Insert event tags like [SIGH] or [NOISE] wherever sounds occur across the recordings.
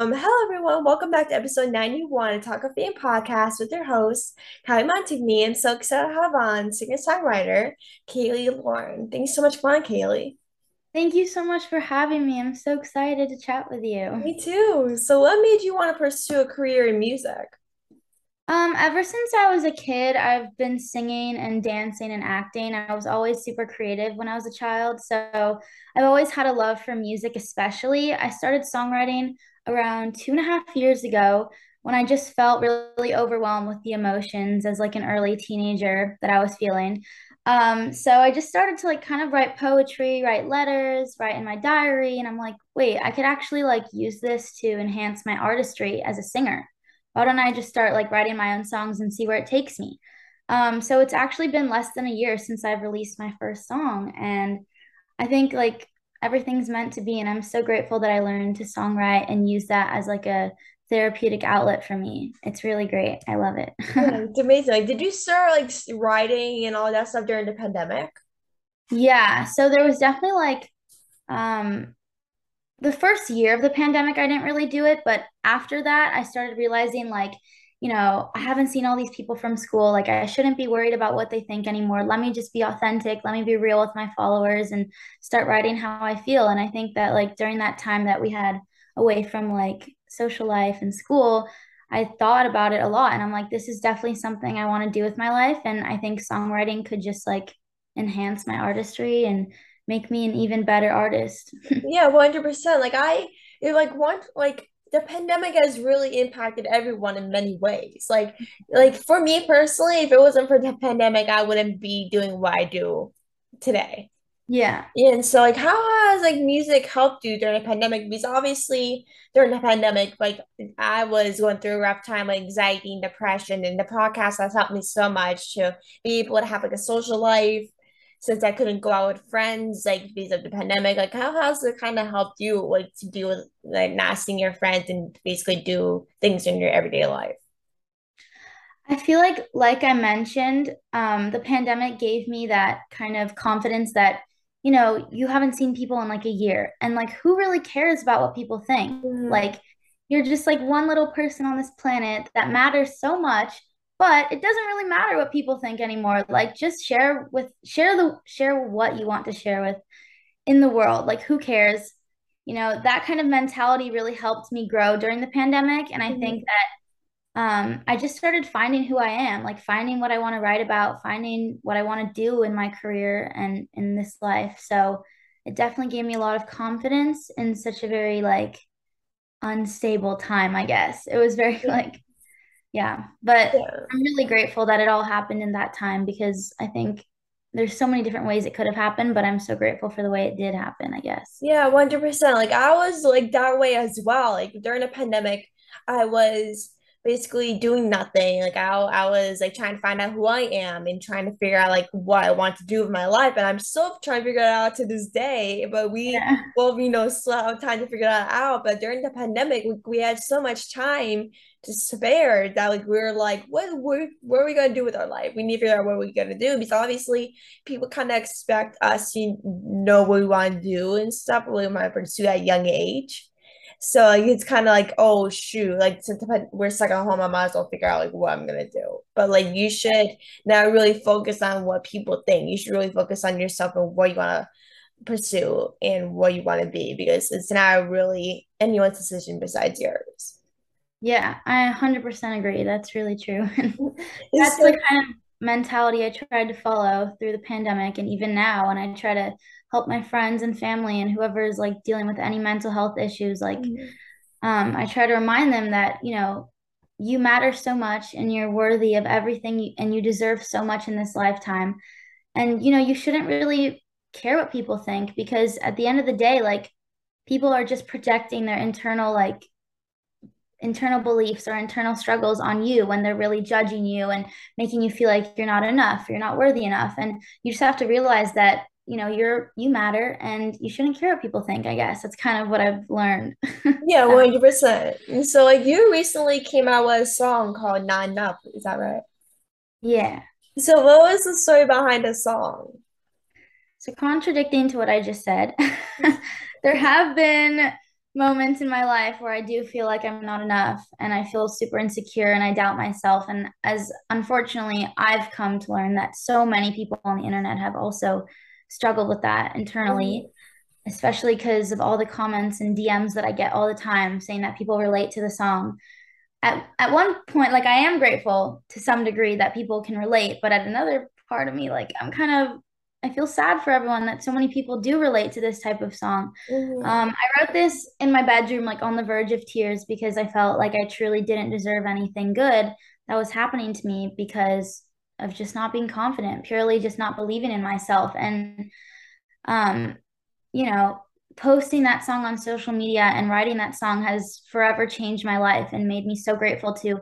Um, hello everyone, welcome back to episode 91 of Talk of Fame podcast with your host, Kylie Montigny. I'm so excited to have on singer-songwriter Kaylee Lauren. Thanks so much for on, Kaylee. Thank you so much for having me. I'm so excited to chat with you. Me too. So what made you want to pursue a career in music? Um, ever since I was a kid, I've been singing and dancing and acting. I was always super creative when I was a child. So I've always had a love for music, especially. I started songwriting around two and a half years ago when I just felt really overwhelmed with the emotions as like an early teenager that I was feeling. Um, so I just started to like kind of write poetry, write letters, write in my diary, and I'm like, wait, I could actually like use this to enhance my artistry as a singer why don't I just start like writing my own songs and see where it takes me? Um, so it's actually been less than a year since I've released my first song. And I think like everything's meant to be. And I'm so grateful that I learned to songwrite and use that as like a therapeutic outlet for me. It's really great. I love it. yeah, [LAUGHS] it's amazing. Like, did you start like writing and all that stuff during the pandemic? Yeah. So there was definitely like um the first year of the pandemic, I didn't really do it. But after that, I started realizing like, you know, I haven't seen all these people from school. Like, I shouldn't be worried about what they think anymore. Let me just be authentic. Let me be real with my followers and start writing how I feel. And I think that, like, during that time that we had away from like social life and school, I thought about it a lot. And I'm like, this is definitely something I want to do with my life. And I think songwriting could just like enhance my artistry and make me an even better artist. [LAUGHS] yeah, 100%. Like I it like one like the pandemic has really impacted everyone in many ways. Like like for me personally, if it wasn't for the pandemic, I wouldn't be doing what I do today. Yeah. And so like how has like music helped you during the pandemic? Because obviously during the pandemic, like I was going through a rough time, like anxiety and depression, and the podcast has helped me so much to be able to have like a social life since I couldn't go out with friends, like because of the pandemic, like how has it kind of helped you like to deal with like not seeing your friends and basically do things in your everyday life? I feel like, like I mentioned, um, the pandemic gave me that kind of confidence that, you know, you haven't seen people in like a year. And like, who really cares about what people think? Mm-hmm. Like, you're just like one little person on this planet that matters so much but it doesn't really matter what people think anymore. Like just share with share the share what you want to share with in the world. Like who cares? You know that kind of mentality really helped me grow during the pandemic and i mm-hmm. think that um, i just started finding who i am like finding what i want to write about finding what i want to do in my career and in this life. So it definitely gave me a lot of confidence in such a very like unstable time i guess. It was very [LAUGHS] like yeah but yeah. i'm really grateful that it all happened in that time because i think there's so many different ways it could have happened but i'm so grateful for the way it did happen i guess. Yeah 100% like i was like that way as well. Like during a pandemic i was basically doing nothing. Like I, I was like trying to find out who I am and trying to figure out like what I want to do with my life. And I'm still trying to figure it out to this day. But we yeah. both, you know, still have time to figure that out. But during the pandemic, we, we had so much time to spare that like we are like, what, what, what are we gonna do with our life? We need to figure out what we're gonna do because obviously people kind of expect us to know what we want to do and stuff. We might pursue at a young age. So like it's kind of like, oh shoot, like since we're stuck at home, I might as well figure out like what I'm gonna do. But like you should not really focus on what people think. You should really focus on yourself and what you wanna pursue and what you want to be because it's not really anyone's decision besides yours. Yeah, I 100% agree. That's really true. [LAUGHS] [LAUGHS] That's so, the kind of mentality I tried to follow through the pandemic and even now and I try to help my friends and family and whoever is like dealing with any mental health issues like mm-hmm. um, i try to remind them that you know you matter so much and you're worthy of everything you, and you deserve so much in this lifetime and you know you shouldn't really care what people think because at the end of the day like people are just projecting their internal like internal beliefs or internal struggles on you when they're really judging you and making you feel like you're not enough you're not worthy enough and you just have to realize that you know you're you matter and you shouldn't care what people think i guess. That's kind of what i've learned. [LAUGHS] Yeah 100% so like you recently came out with a song called not enough is that right? Yeah. So what was the story behind the song? So contradicting to what i just said [LAUGHS] there have been moments in my life where I do feel like I'm not enough and I feel super insecure and I doubt myself. And as unfortunately, I've come to learn that so many people on the internet have also struggled with that internally, mm-hmm. especially because of all the comments and DMs that I get all the time saying that people relate to the song. At, at one point, like I am grateful to some degree that people can relate, but at another part of me, like I'm kind of I feel sad for everyone that so many people do relate to this type of song. Mm-hmm. Um, I wrote this in my bedroom, like on the verge of tears, because I felt like I truly didn't deserve anything good that was happening to me because of just not being confident, purely just not believing in myself. And, um, you know, posting that song on social media and writing that song has forever changed my life and made me so grateful to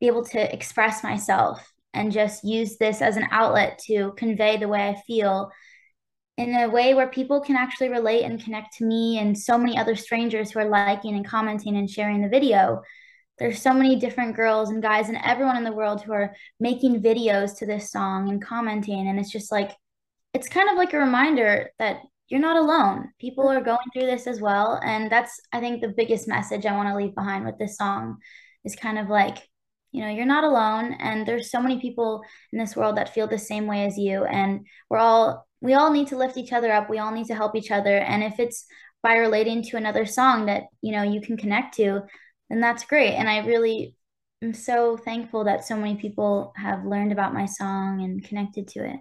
be able to express myself and just use this as an outlet to convey the way I feel in a way where people can actually relate and connect to me and so many other strangers who are liking and commenting and sharing the video. There's so many different girls and guys and everyone in the world who are making videos to this song and commenting. And it's just like, it's kind of like a reminder that you're not alone. People are going through this as well. And that's, I think, the biggest message I want to leave behind with this song is kind of like, you know you're not alone and there's so many people in this world that feel the same way as you and we're all we all need to lift each other up we all need to help each other and if it's by relating to another song that you know you can connect to then that's great and i really am so thankful that so many people have learned about my song and connected to it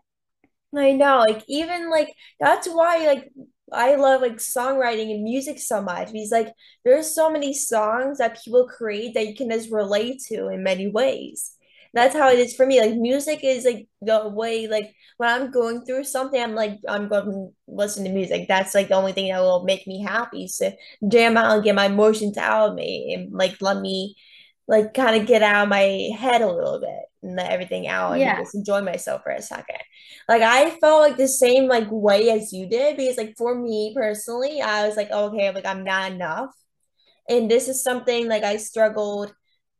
I know, like even like that's why like I love like songwriting and music so much because like there's so many songs that people create that you can just relate to in many ways. That's how it is for me. Like music is like the way like when I'm going through something, I'm like I'm going to listen to music. That's like the only thing that will make me happy. So jam out and get my emotions out of me and like let me like kind of get out of my head a little bit and let everything out and yeah. just enjoy myself for a second. Like I felt like the same like way as you did because like for me personally, I was like, okay, like I'm not enough. And this is something like I struggled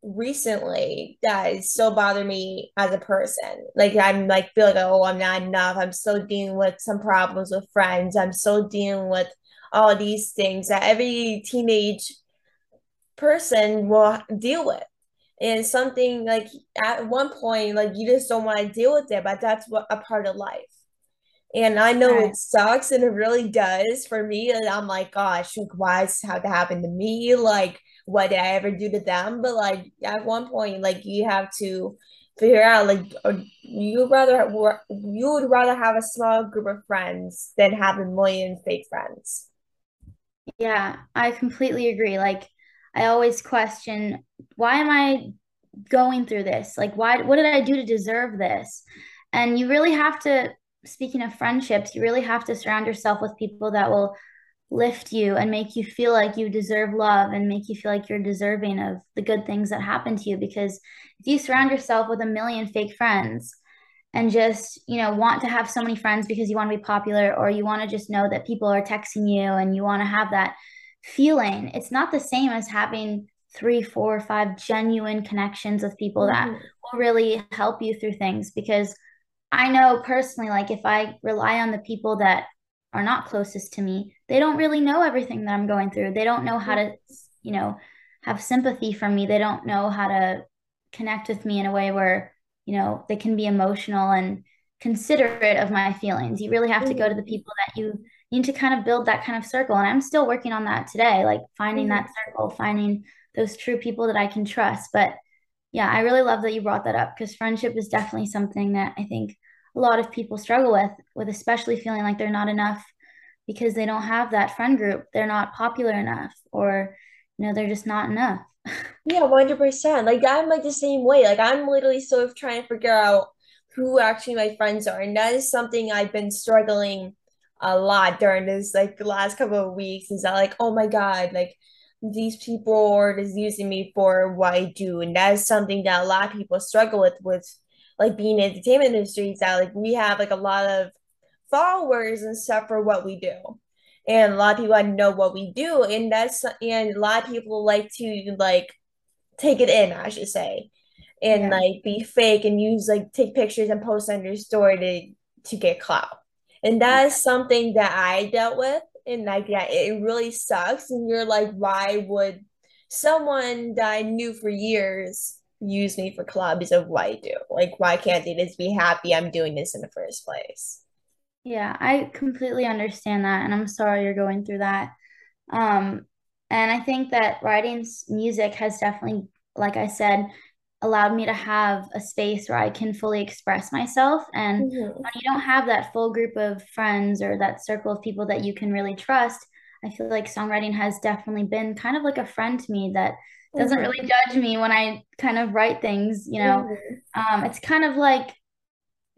recently that still bother me as a person. Like I'm like feel like oh I'm not enough. I'm still dealing with some problems with friends. I'm still dealing with all these things that every teenage person will deal with and something like at one point like you just don't want to deal with it but that's what a part of life and i know right. it sucks and it really does for me and i'm like gosh like why does this have to happen to me like what did i ever do to them but like at one point like you have to figure out like you rather you would rather have a small group of friends than have a million fake friends yeah i completely agree like I always question why am I going through this? Like why what did I do to deserve this? And you really have to speaking of friendships, you really have to surround yourself with people that will lift you and make you feel like you deserve love and make you feel like you're deserving of the good things that happen to you because if you surround yourself with a million fake friends and just you know want to have so many friends because you want to be popular or you want to just know that people are texting you and you want to have that feeling it's not the same as having three four five genuine connections with people mm-hmm. that will really help you through things because i know personally like if i rely on the people that are not closest to me they don't really know everything that i'm going through they don't know how to you know have sympathy for me they don't know how to connect with me in a way where you know they can be emotional and considerate of my feelings you really have to go to the mm-hmm. people that you need to kind of build that kind of circle. And I'm still working on that today, like finding mm-hmm. that circle, finding those true people that I can trust. But yeah, I really love that you brought that up because friendship is definitely something that I think a lot of people struggle with, with especially feeling like they're not enough because they don't have that friend group. They're not popular enough or, you know, they're just not enough. [LAUGHS] yeah, 100%. Like I'm like the same way. Like I'm literally sort of trying to figure out who actually my friends are. And that is something I've been struggling a lot during this like the last couple of weeks is that like oh my god like these people are just using me for what I do and that is something that a lot of people struggle with with like being in the entertainment industry is that like we have like a lot of followers and stuff for what we do and a lot of people know what we do and that's and a lot of people like to like take it in I should say and yeah. like be fake and use like take pictures and post on your story to to get clout and that is something that I dealt with And like yeah, it really sucks. And you're like, why would someone that I knew for years use me for clubs of I do? Like, why can't they just be happy I'm doing this in the first place? Yeah, I completely understand that, and I'm sorry you're going through that. Um, and I think that writing music has definitely, like I said, allowed me to have a space where I can fully express myself. And Mhm. when you don't have that full group of friends or that circle of people that you can really trust, I feel like songwriting has definitely been kind of like a friend to me that doesn't really judge me when I kind of write things, you know. Um, it's kind of like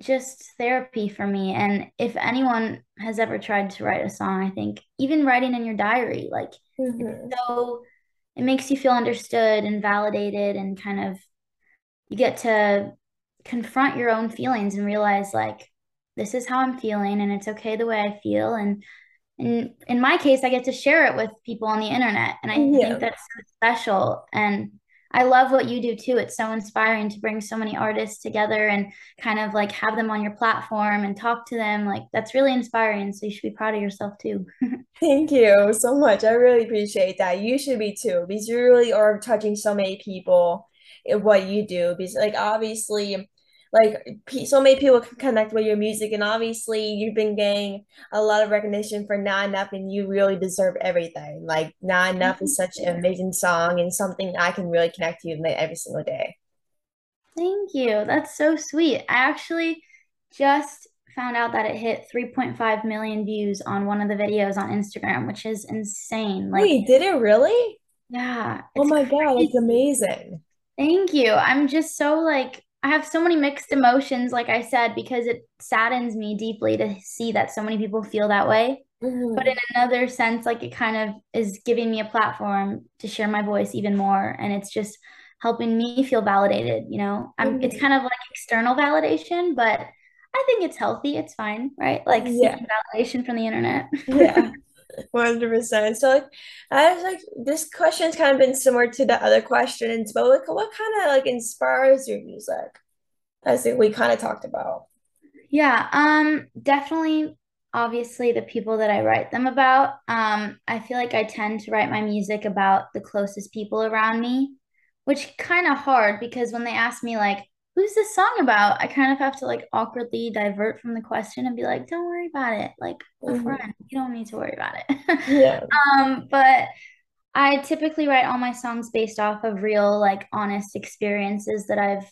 just therapy for me. And if anyone has ever tried to write a song, I think even writing in your diary, like it's Mhm. so, it makes you feel understood and validated and kind of you get to confront your own feelings and realize like this is how I'm feeling and it's okay the way I feel and in in my case I get to share it with people on the internet and I think that's so special and I love what you do too. It's so inspiring to bring so many artists together and kind of like have them on your platform and talk to them. Like that's really inspiring. So you should be proud of yourself too. [LAUGHS] Thank you so much. I really appreciate that. You should be too, because you really are touching so many people in what you do. Because like obviously, like so many people can connect with your music, and obviously you've been getting a lot of recognition for Not Enough, and you really deserve everything. Like Not Enough is such an amazing song and something I can really connect to like, every single day. Thank you. That's so sweet. I actually just found out that it hit 3.5 million views on one of the videos on Instagram, which is insane. Like, Wait, did it really? yeah, Oh my God, it's amazing. Thank you. I'm just so like, I have so many mixed emotions, like I said, because it saddens me deeply to see that so many people feel that way. But in another sense, like it kind of is giving me a platform to share my voice even more. And it's just helping me feel validated, you know? I'm it's Mhm. kind of like external validation, but I think it's healthy. It's fine, right? Like Yeah. seeking validation from the internet. Yeah. [LAUGHS] 100%. So like I was like this question's kind of been similar to the other questions, but like what kind of like inspires your music? As we kind of talked about. Yeah, um, definitely, obviously, the people that I write them about. Um, I feel like I tend to write my music about the closest people around me, which kind of hard because when they ask me like, who's this song about? I kind of have to like awkwardly divert from the question and be like, don't worry about it. Like hmm friend, you don't need to worry about it. Yeah. [LAUGHS] Um, but I typically write all my songs based off of real, like honest experiences that I've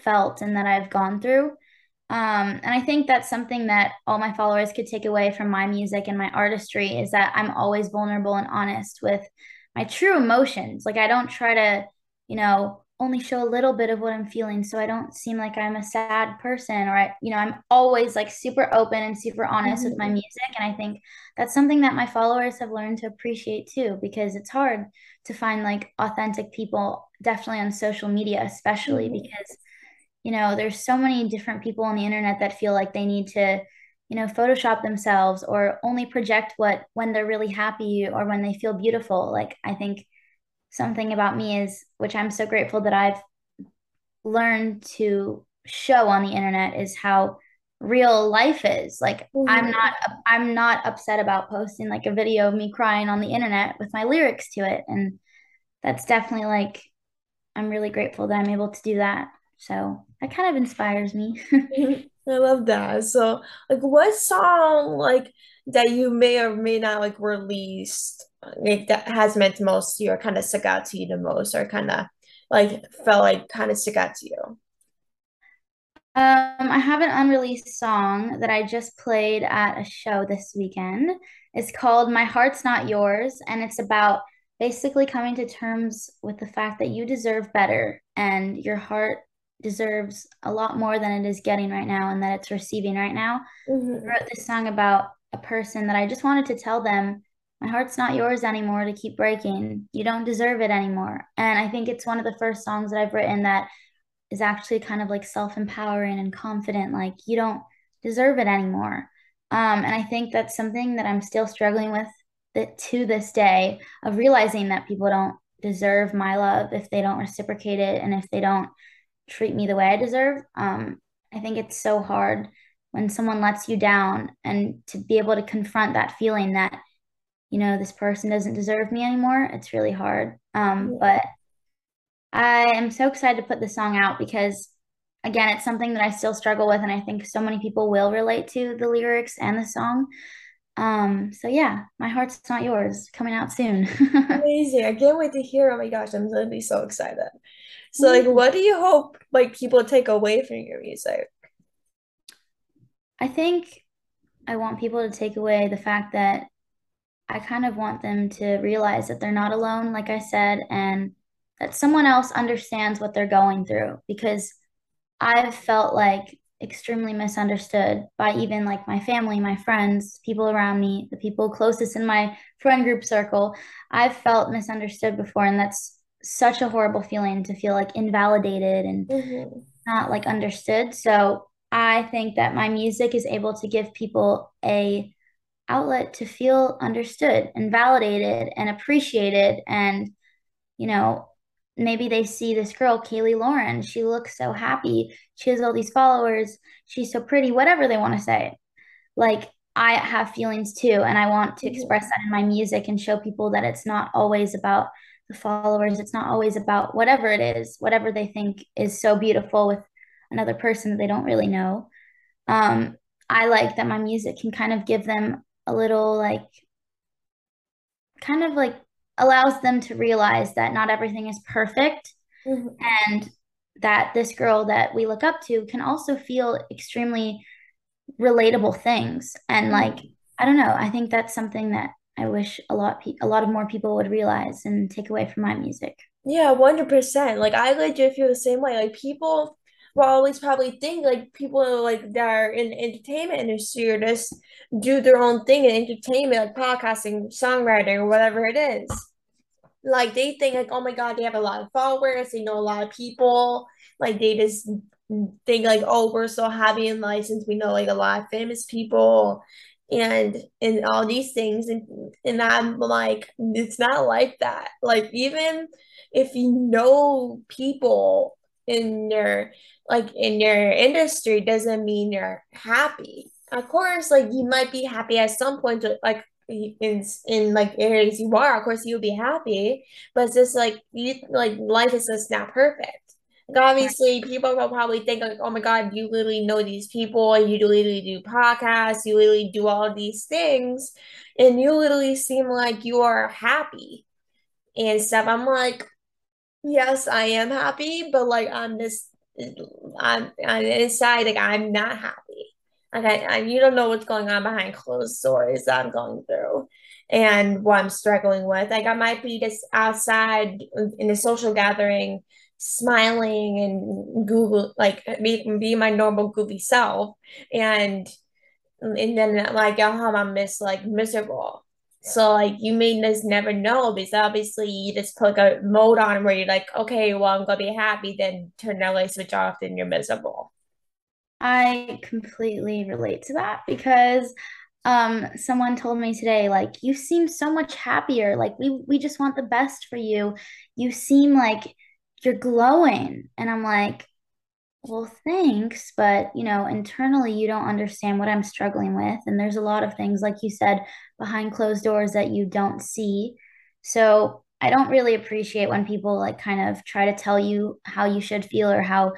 felt and that I've gone through. Um, and I think that's something that all my followers could take away from my music and my artistry is that I'm always vulnerable and honest with my true emotions. Like I don't try to, you know, only show a little bit of what I'm feeling so I don't seem like I'm a sad person or I, you know, I'm always like super open and super honest with my hmm music. And I think that's something that my followers have learned to appreciate too, because it's hard to find like authentic people, definitely on social media, especially hmm because you know, there's so many different people on the internet that feel like they need to, you know, Photoshop themselves or only project what when they're really happy or when they feel beautiful. Like, I think something about me is, which I'm so grateful that I've learned to show on the internet, is how real life is. Like, I'm hmm not, I'm not upset about posting like a video of me crying on the internet with my lyrics to it. And that's definitely like, I'm really grateful that I'm able to do that. So that kind of inspires me. [LAUGHS] I love that. So like what song like that you may or may not like released like that has meant most to you or kind of stuck out to you the most or kind of like felt like kind of stuck out to you? Um, I have an unreleased song that I just played at a show this weekend. It's called My Heart's Not Yours, and it's about basically coming to terms with the fact that you deserve better and your heart deserves a lot more than it is getting right now and that it's receiving right now. I hmm wrote this song about a person that I just wanted to tell them, my heart's not yours anymore to keep breaking. You don't deserve it anymore. And I think it's one of the first songs that I've written that is actually kind of like self-empowering and confident, like you don't deserve it anymore. Um, and I think that's something that I'm still struggling with that to this day of realizing that people don't deserve my love if they don't reciprocate it and if they don't treat me the way I deserve. Um, I think it's so hard when someone lets you down and to be able to confront that feeling that you know this person doesn't deserve me anymore it's really hard um, but i am so excited to put this song out because again it's something that i still struggle with and i think so many people will relate to the lyrics and the song um, so yeah my heart's not yours coming out soon [LAUGHS] Amazing. I can't wait to hear. Oh my gosh, I'm gonna be so excited. So like what do you hope like people take away from your music? I think I want people to take away the fact that I kind of want them to realize that they're not alone, like I said, and that someone else understands what they're going through because I've felt like extremely misunderstood by even like my family, my friends, people around me, the people closest in my friend group circle. I've felt misunderstood before, and that's such a horrible feeling to feel like invalidated and mm-hmm. not like understood. So I think that my music is able to give people a outlet to feel understood and validated and appreciated. And you know maybe they see this girl kaylee lauren. She looks so happy. She has all these followers. She's so pretty whatever they want to say. Like i have feelings too and i want to mm-hmm. express that in my music and show people that it's not always about the followers. It's not always about whatever it is whatever they think is so beautiful with another person that they don't really know. Um, i like that my music can kind of give them a little like kind of like allows them to realize that not everything is perfect mm-hmm. and that this girl that we look up to can also feel extremely relatable things. And mm-hmm. like i don't know i think that's something that i wish a lot pe- a lot of more people would realize and take away from my music. Yeah 100% like i legit feel the same way. Like people will always probably think like people like that are in the entertainment industry or just do their own thing in entertainment, like podcasting, songwriting, or whatever it is. Like they think like, oh my god, they have a lot of followers, they know a lot of people. Like they just think like, oh, we're so happy and licensed. We know like a lot of famous people and and all these things and and I'm like it's not like that. Like even if you know people in your like in your industry doesn't mean you're happy. Of course, like you might be happy at some point, like in in like areas you are. Of course, you'll be happy, but it's just like you like life is just not perfect. Like obviously, people will probably think like, "Oh my God, you literally know these people, you literally do podcasts, you literally do all these things, and you literally seem like you are happy and stuff." I'm like, yes, I am happy, but like I'm just I'm, inside like I'm not happy. Okay, I, you don't know what's going on behind closed doors that I'm going through and what I'm struggling with. Like I might be just outside in a social gathering, smiling and Google like be, be my normal goofy self, and and then like at home I'm just like miserable. So like you may just never know because obviously you just put a mode on where you're like, okay, well I'm gonna be happy, then turn the light switch off, then you're miserable. I completely relate to that because um someone told me today like you seem so much happier. Like we we just want the best for you. You seem like you're glowing. And i'm like well, thanks, but you know, internally you don't understand what I'm struggling with. And there's a lot of things, like you said, behind closed doors that you don't see. So I don't really appreciate when people like kind of try to tell you how you should feel or how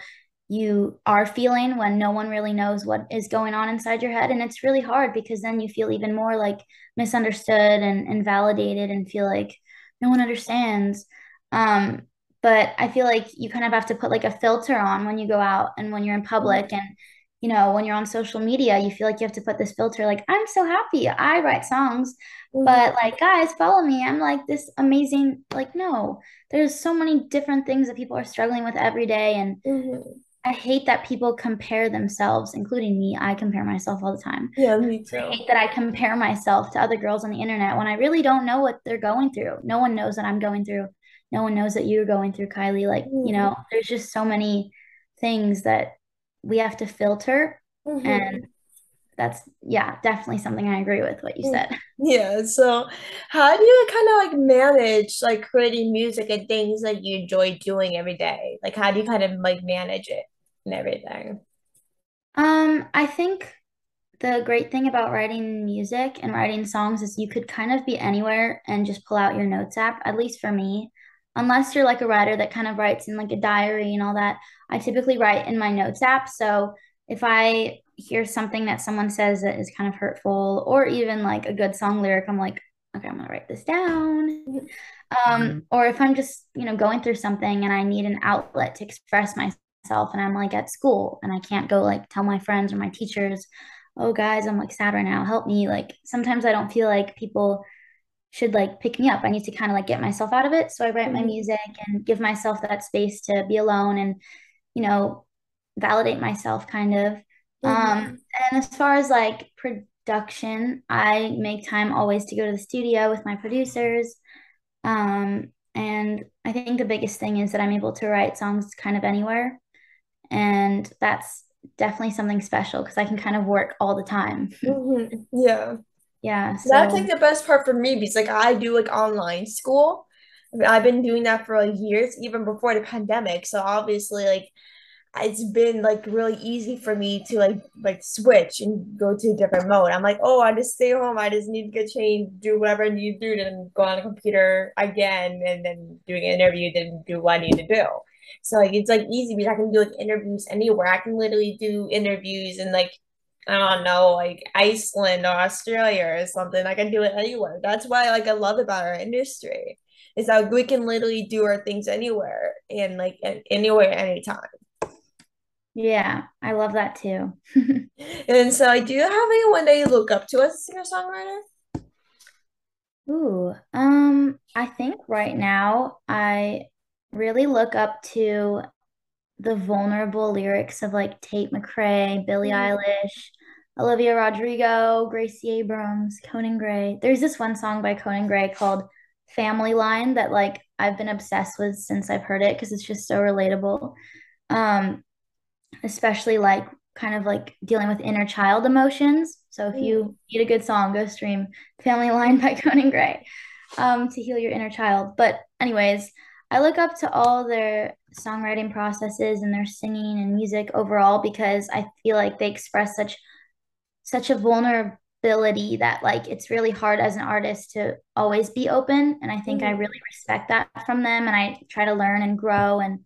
you are feeling when no one really knows what is going on inside your head. And it's really hard because then you feel even more like misunderstood and invalidated and feel like no one understands. Um, but I feel like you kind of have to put like a filter on when you go out and when you're in public mm-hmm. and you know when you're on social media you feel like you have to put this filter like I'm so happy I write songs mm-hmm. but like guys follow me I'm like this amazing like no there's so many different things that people are struggling with every day and mm-hmm. I hate that people compare themselves, including me. I compare myself all the time. Yeah, me too. I hate that I compare myself to other girls on the internet when I really don't know what they're going through. No one knows what I'm going through no one knows that you're going through kylie like mm-hmm. you know mm-hmm. there's just so many things that we have to filter mm-hmm. and that's yeah definitely something i agree with what you said [LAUGHS] yeah so how do you kind of like manage like creating music and things that you enjoy doing every day like how do you kind of like manage it and everything um i think the great thing about writing music and writing songs is you could kind of be anywhere and just pull out your notes app, at least for me. Unless you're like a writer that kind of writes in like a diary and all that, I typically write in my notes app. So if I hear something that someone says that is kind of hurtful or even like a good song lyric, I'm like, okay, I'm gonna write this down. Um, mm-hmm. or if I'm just, you know, going through something and I need an outlet to express myself and I'm like at school and I can't go like tell my friends or my teachers, oh guys, I'm like sad right now, help me. Like sometimes I don't feel like people should like pick me up. I need to kind of like get myself out of it. So I write my mm-hmm. music and give myself that space to be alone and, you know, validate myself kind of. Mm-hmm. Um, and as far as like production, I make time always to go to the studio with my producers. Um, and I think the biggest thing is that I'm able to write songs kind of anywhere. And that's definitely something special because I can kind of work all the time. Mm-hmm. Yeah. Yeah. So. That's like the best part for me because like I do like online school. I mean, I've been doing that for like years, even before the pandemic. So obviously, like it's been like really easy for me to like like switch and go to a different mode. I'm like, oh, I just stay home. I just need to get changed, do whatever I need to do, then go on the computer again, and then doing an interview, then do what I need to do. So like it's like easy because I can do like interviews anywhere. I can literally do interviews and like I don't know, like Iceland or Australia or something. I can do it anywhere. That's why like I love about our industry is that we can literally do our things anywhere and like anywhere anytime. Yeah, I love that too. [LAUGHS] and so, do you have anyone that you look up to as a singer songwriter? Ooh, um, I think right now I really look up to the vulnerable lyrics of like Tate McRae, Billie mm. Eilish, Olivia Rodrigo, Gracie Abrams, Conan Gray. There's this one song by Conan Gray called Family Line that like I've been obsessed with since I've heard it because it's just so relatable. Um, especially like kind of like dealing with inner child emotions. So if you mm. need a good song, go stream Family Line by [LAUGHS] Conan Gray um, to heal your inner child. But anyways, I look up to all their songwriting processes and their singing and music overall because I feel like they express such such a vulnerability that like it's really hard as an artist to always be open and I think mm-hmm. I really respect that from them and I try to learn and grow and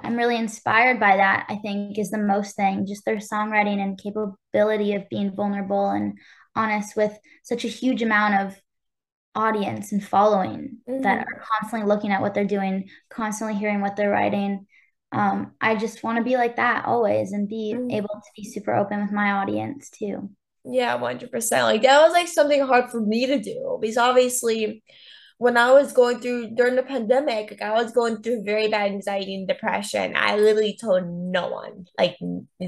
I'm really inspired by that I think is the most thing just their songwriting and capability of being vulnerable and honest with such a huge amount of audience and following mm-hmm. that are constantly looking at what they're doing, constantly hearing what they're writing. Um, I just want to be like that always and be mm-hmm. able to be super open with my audience too. Yeah, 100%. Like that was like something hard for me to do because obviously when I was going through during the pandemic, like I was going through very bad anxiety and depression. I literally told no one, like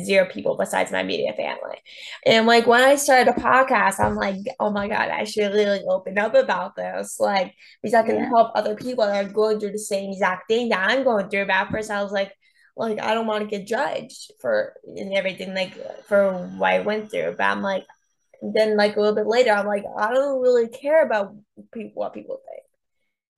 zero people besides my immediate family. And like when I started a podcast, I'm like, oh my God, I should really open up about this. Like, because I can yeah. help other people that are going through the same exact thing that I'm going through. But at first I was like, like I don't want to get judged for and everything, like for what I went through. But I'm like, then like a little bit later, I'm like, I don't really care about people what people think.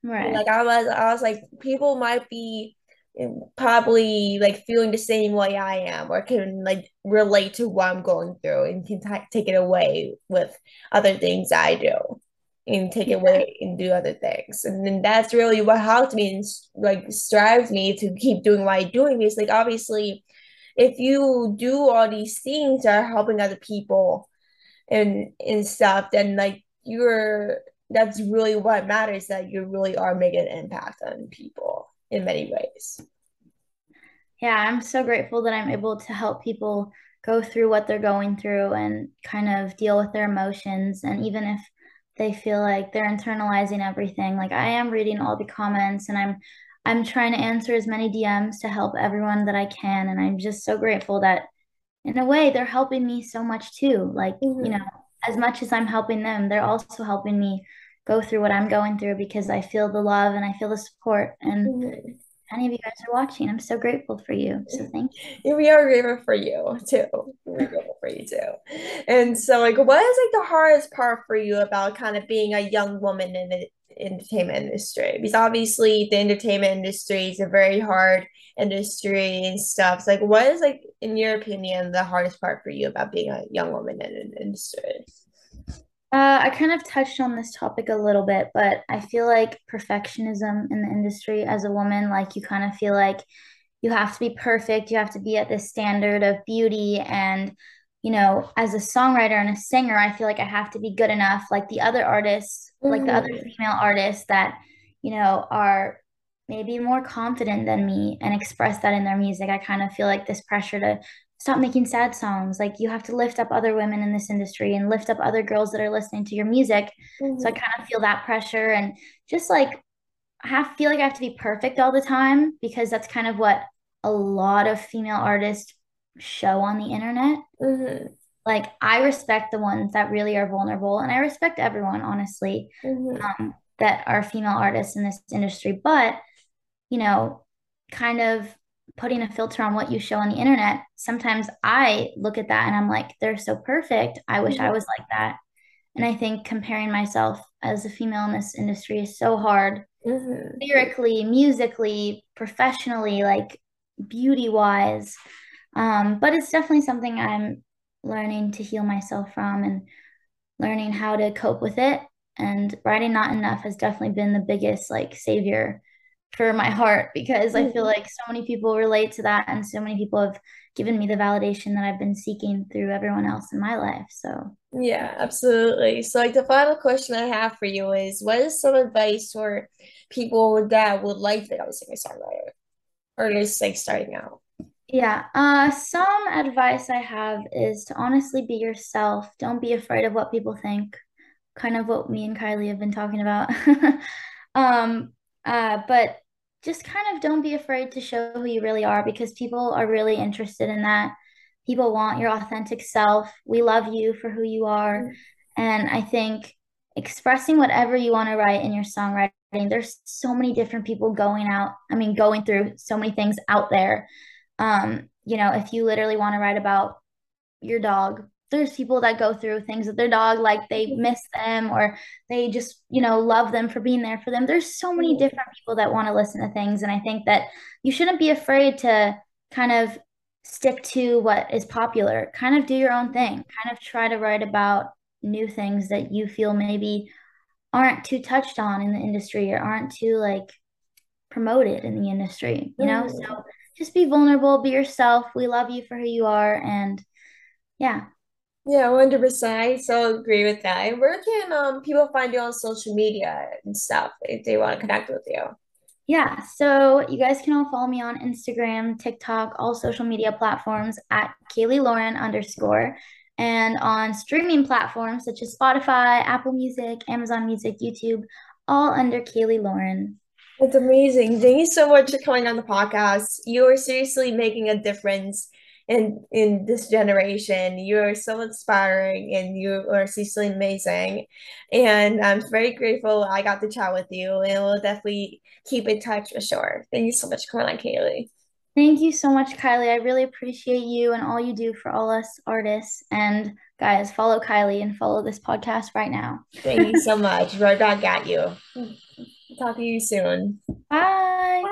Right. Like I was, I was like, people might be eh, probably like feeling the same way I am, or can like relate to what I'm going through, and can t- take it away with other things I do, and take away and do other things, and then that's really what helped me and like strives me to keep doing what I'm doing. Because like obviously, if you do all these things that are helping other people, and and stuff, then like you're that's really what matters that you really are making an impact on people in many ways. Yeah i'm so grateful that i'm able to help people go through what they're going through and kind of deal with their emotions. And even if they feel like they're internalizing everything like i am reading all the comments and i'm i'm trying to answer as many dms to help everyone that i can and i'm just so grateful that in a way they're helping me so much too like mm-hmm. you know as much as i'm helping them they're also helping me go through what I'm going through because I feel the love and I feel the support. And mm-hmm. Any of you guys are watching, I'm so grateful for you. So thank you. [LAUGHS] We are grateful for you too. We're grateful for you too. And so, like, what is like the hardest part for you about kind of being a young woman in the entertainment industry? Because obviously the entertainment industry is a very hard industry and stuff. So like what is like in your opinion the hardest part for you about being a young woman in an industry? Uh, I kind of touched on this topic a little bit, but I feel like perfectionism in the industry as a woman, like you kind of feel like you have to be perfect, you have to be at this standard of beauty. And, you know, as a songwriter and a singer, I feel like I have to be good enough, like the other artists, mm-hmm. like the other mm-hmm. female artists that, you know, are maybe more confident than me and express that in their music. I kind of feel like this pressure to stop making sad songs. Like you have to lift up other women in this industry and lift up other girls that are listening to your music. Mm-hmm. So I kind of feel that pressure and just like I have feel like I have to be perfect all the time because that's kind of what a lot of female artists show on the internet. Mm-hmm. Like I respect the ones that really are vulnerable and I respect everyone honestly mm-hmm. um, that are female artists in this industry, but you know, kind of putting a filter on what you show on the internet, sometimes I look at that and I'm like, they're so perfect. I wish mm-hmm. I was like that. And I think comparing myself as a female in this industry is so hard. Mm-hmm. Lyrically, musically, professionally, like beauty wise. Um, but it's definitely something I'm learning to heal myself from and learning how to cope with it. And writing Not Enough has definitely been the biggest like savior for my heart because I feel mm-hmm. like so many people relate to that and so many people have given me the validation that I've been seeking through everyone else in my life. So, yeah, absolutely. So, like, the final question I have for you is what is some advice for people that would like to become a singer songwriter or just like starting out? Yeah, uh, some advice I have is to honestly be yourself. Don't be afraid of what people think. Kind of what me and Kylie have been talking about. [LAUGHS] um, uh, but just kind of don't be afraid to show who you really are because people are really interested in that. People want your authentic self. We love you for who you are. Mm-hmm. And I think expressing whatever you want to write in your songwriting, there's so many different people going out, I mean, going through so many things out there. Um, you know, if you literally want to write about your dog, there's people that go through things with their dog like they mm-hmm. miss them or they just you know love them for being there for them there's so many mm-hmm. different people that want to listen to things and i think that you shouldn't be afraid to kind of stick to what is popular kind of do your own thing kind of try to write about new things that you feel maybe aren't too touched on in the industry or aren't too like promoted in the industry you know mm. so just be vulnerable be yourself we love you for who you are and yeah yeah, 100%. I so agree with that. And where can um people find you on social media and stuff if they want to connect with you? Yeah, so you guys can all follow me on Instagram, TikTok, all social media platforms at Kaylee Lauren underscore, and on streaming platforms such as Spotify, Apple Music, Amazon Music, YouTube, all under Kaylee Lauren. It's amazing. Thank you so much for coming on the podcast. You are seriously making a difference in in this generation. You are so inspiring and you are seriously amazing. And I'm very grateful I got to chat with you and we'll definitely keep in touch for sure. Thank you so much for coming on, Kaylee. Thank you so much, Kylie. I really appreciate you and all you do for all us artists. And guys, follow Kylie and follow this podcast right now. Thank you so [LAUGHS] much. Road Dog got you. Talk to you soon. Bye.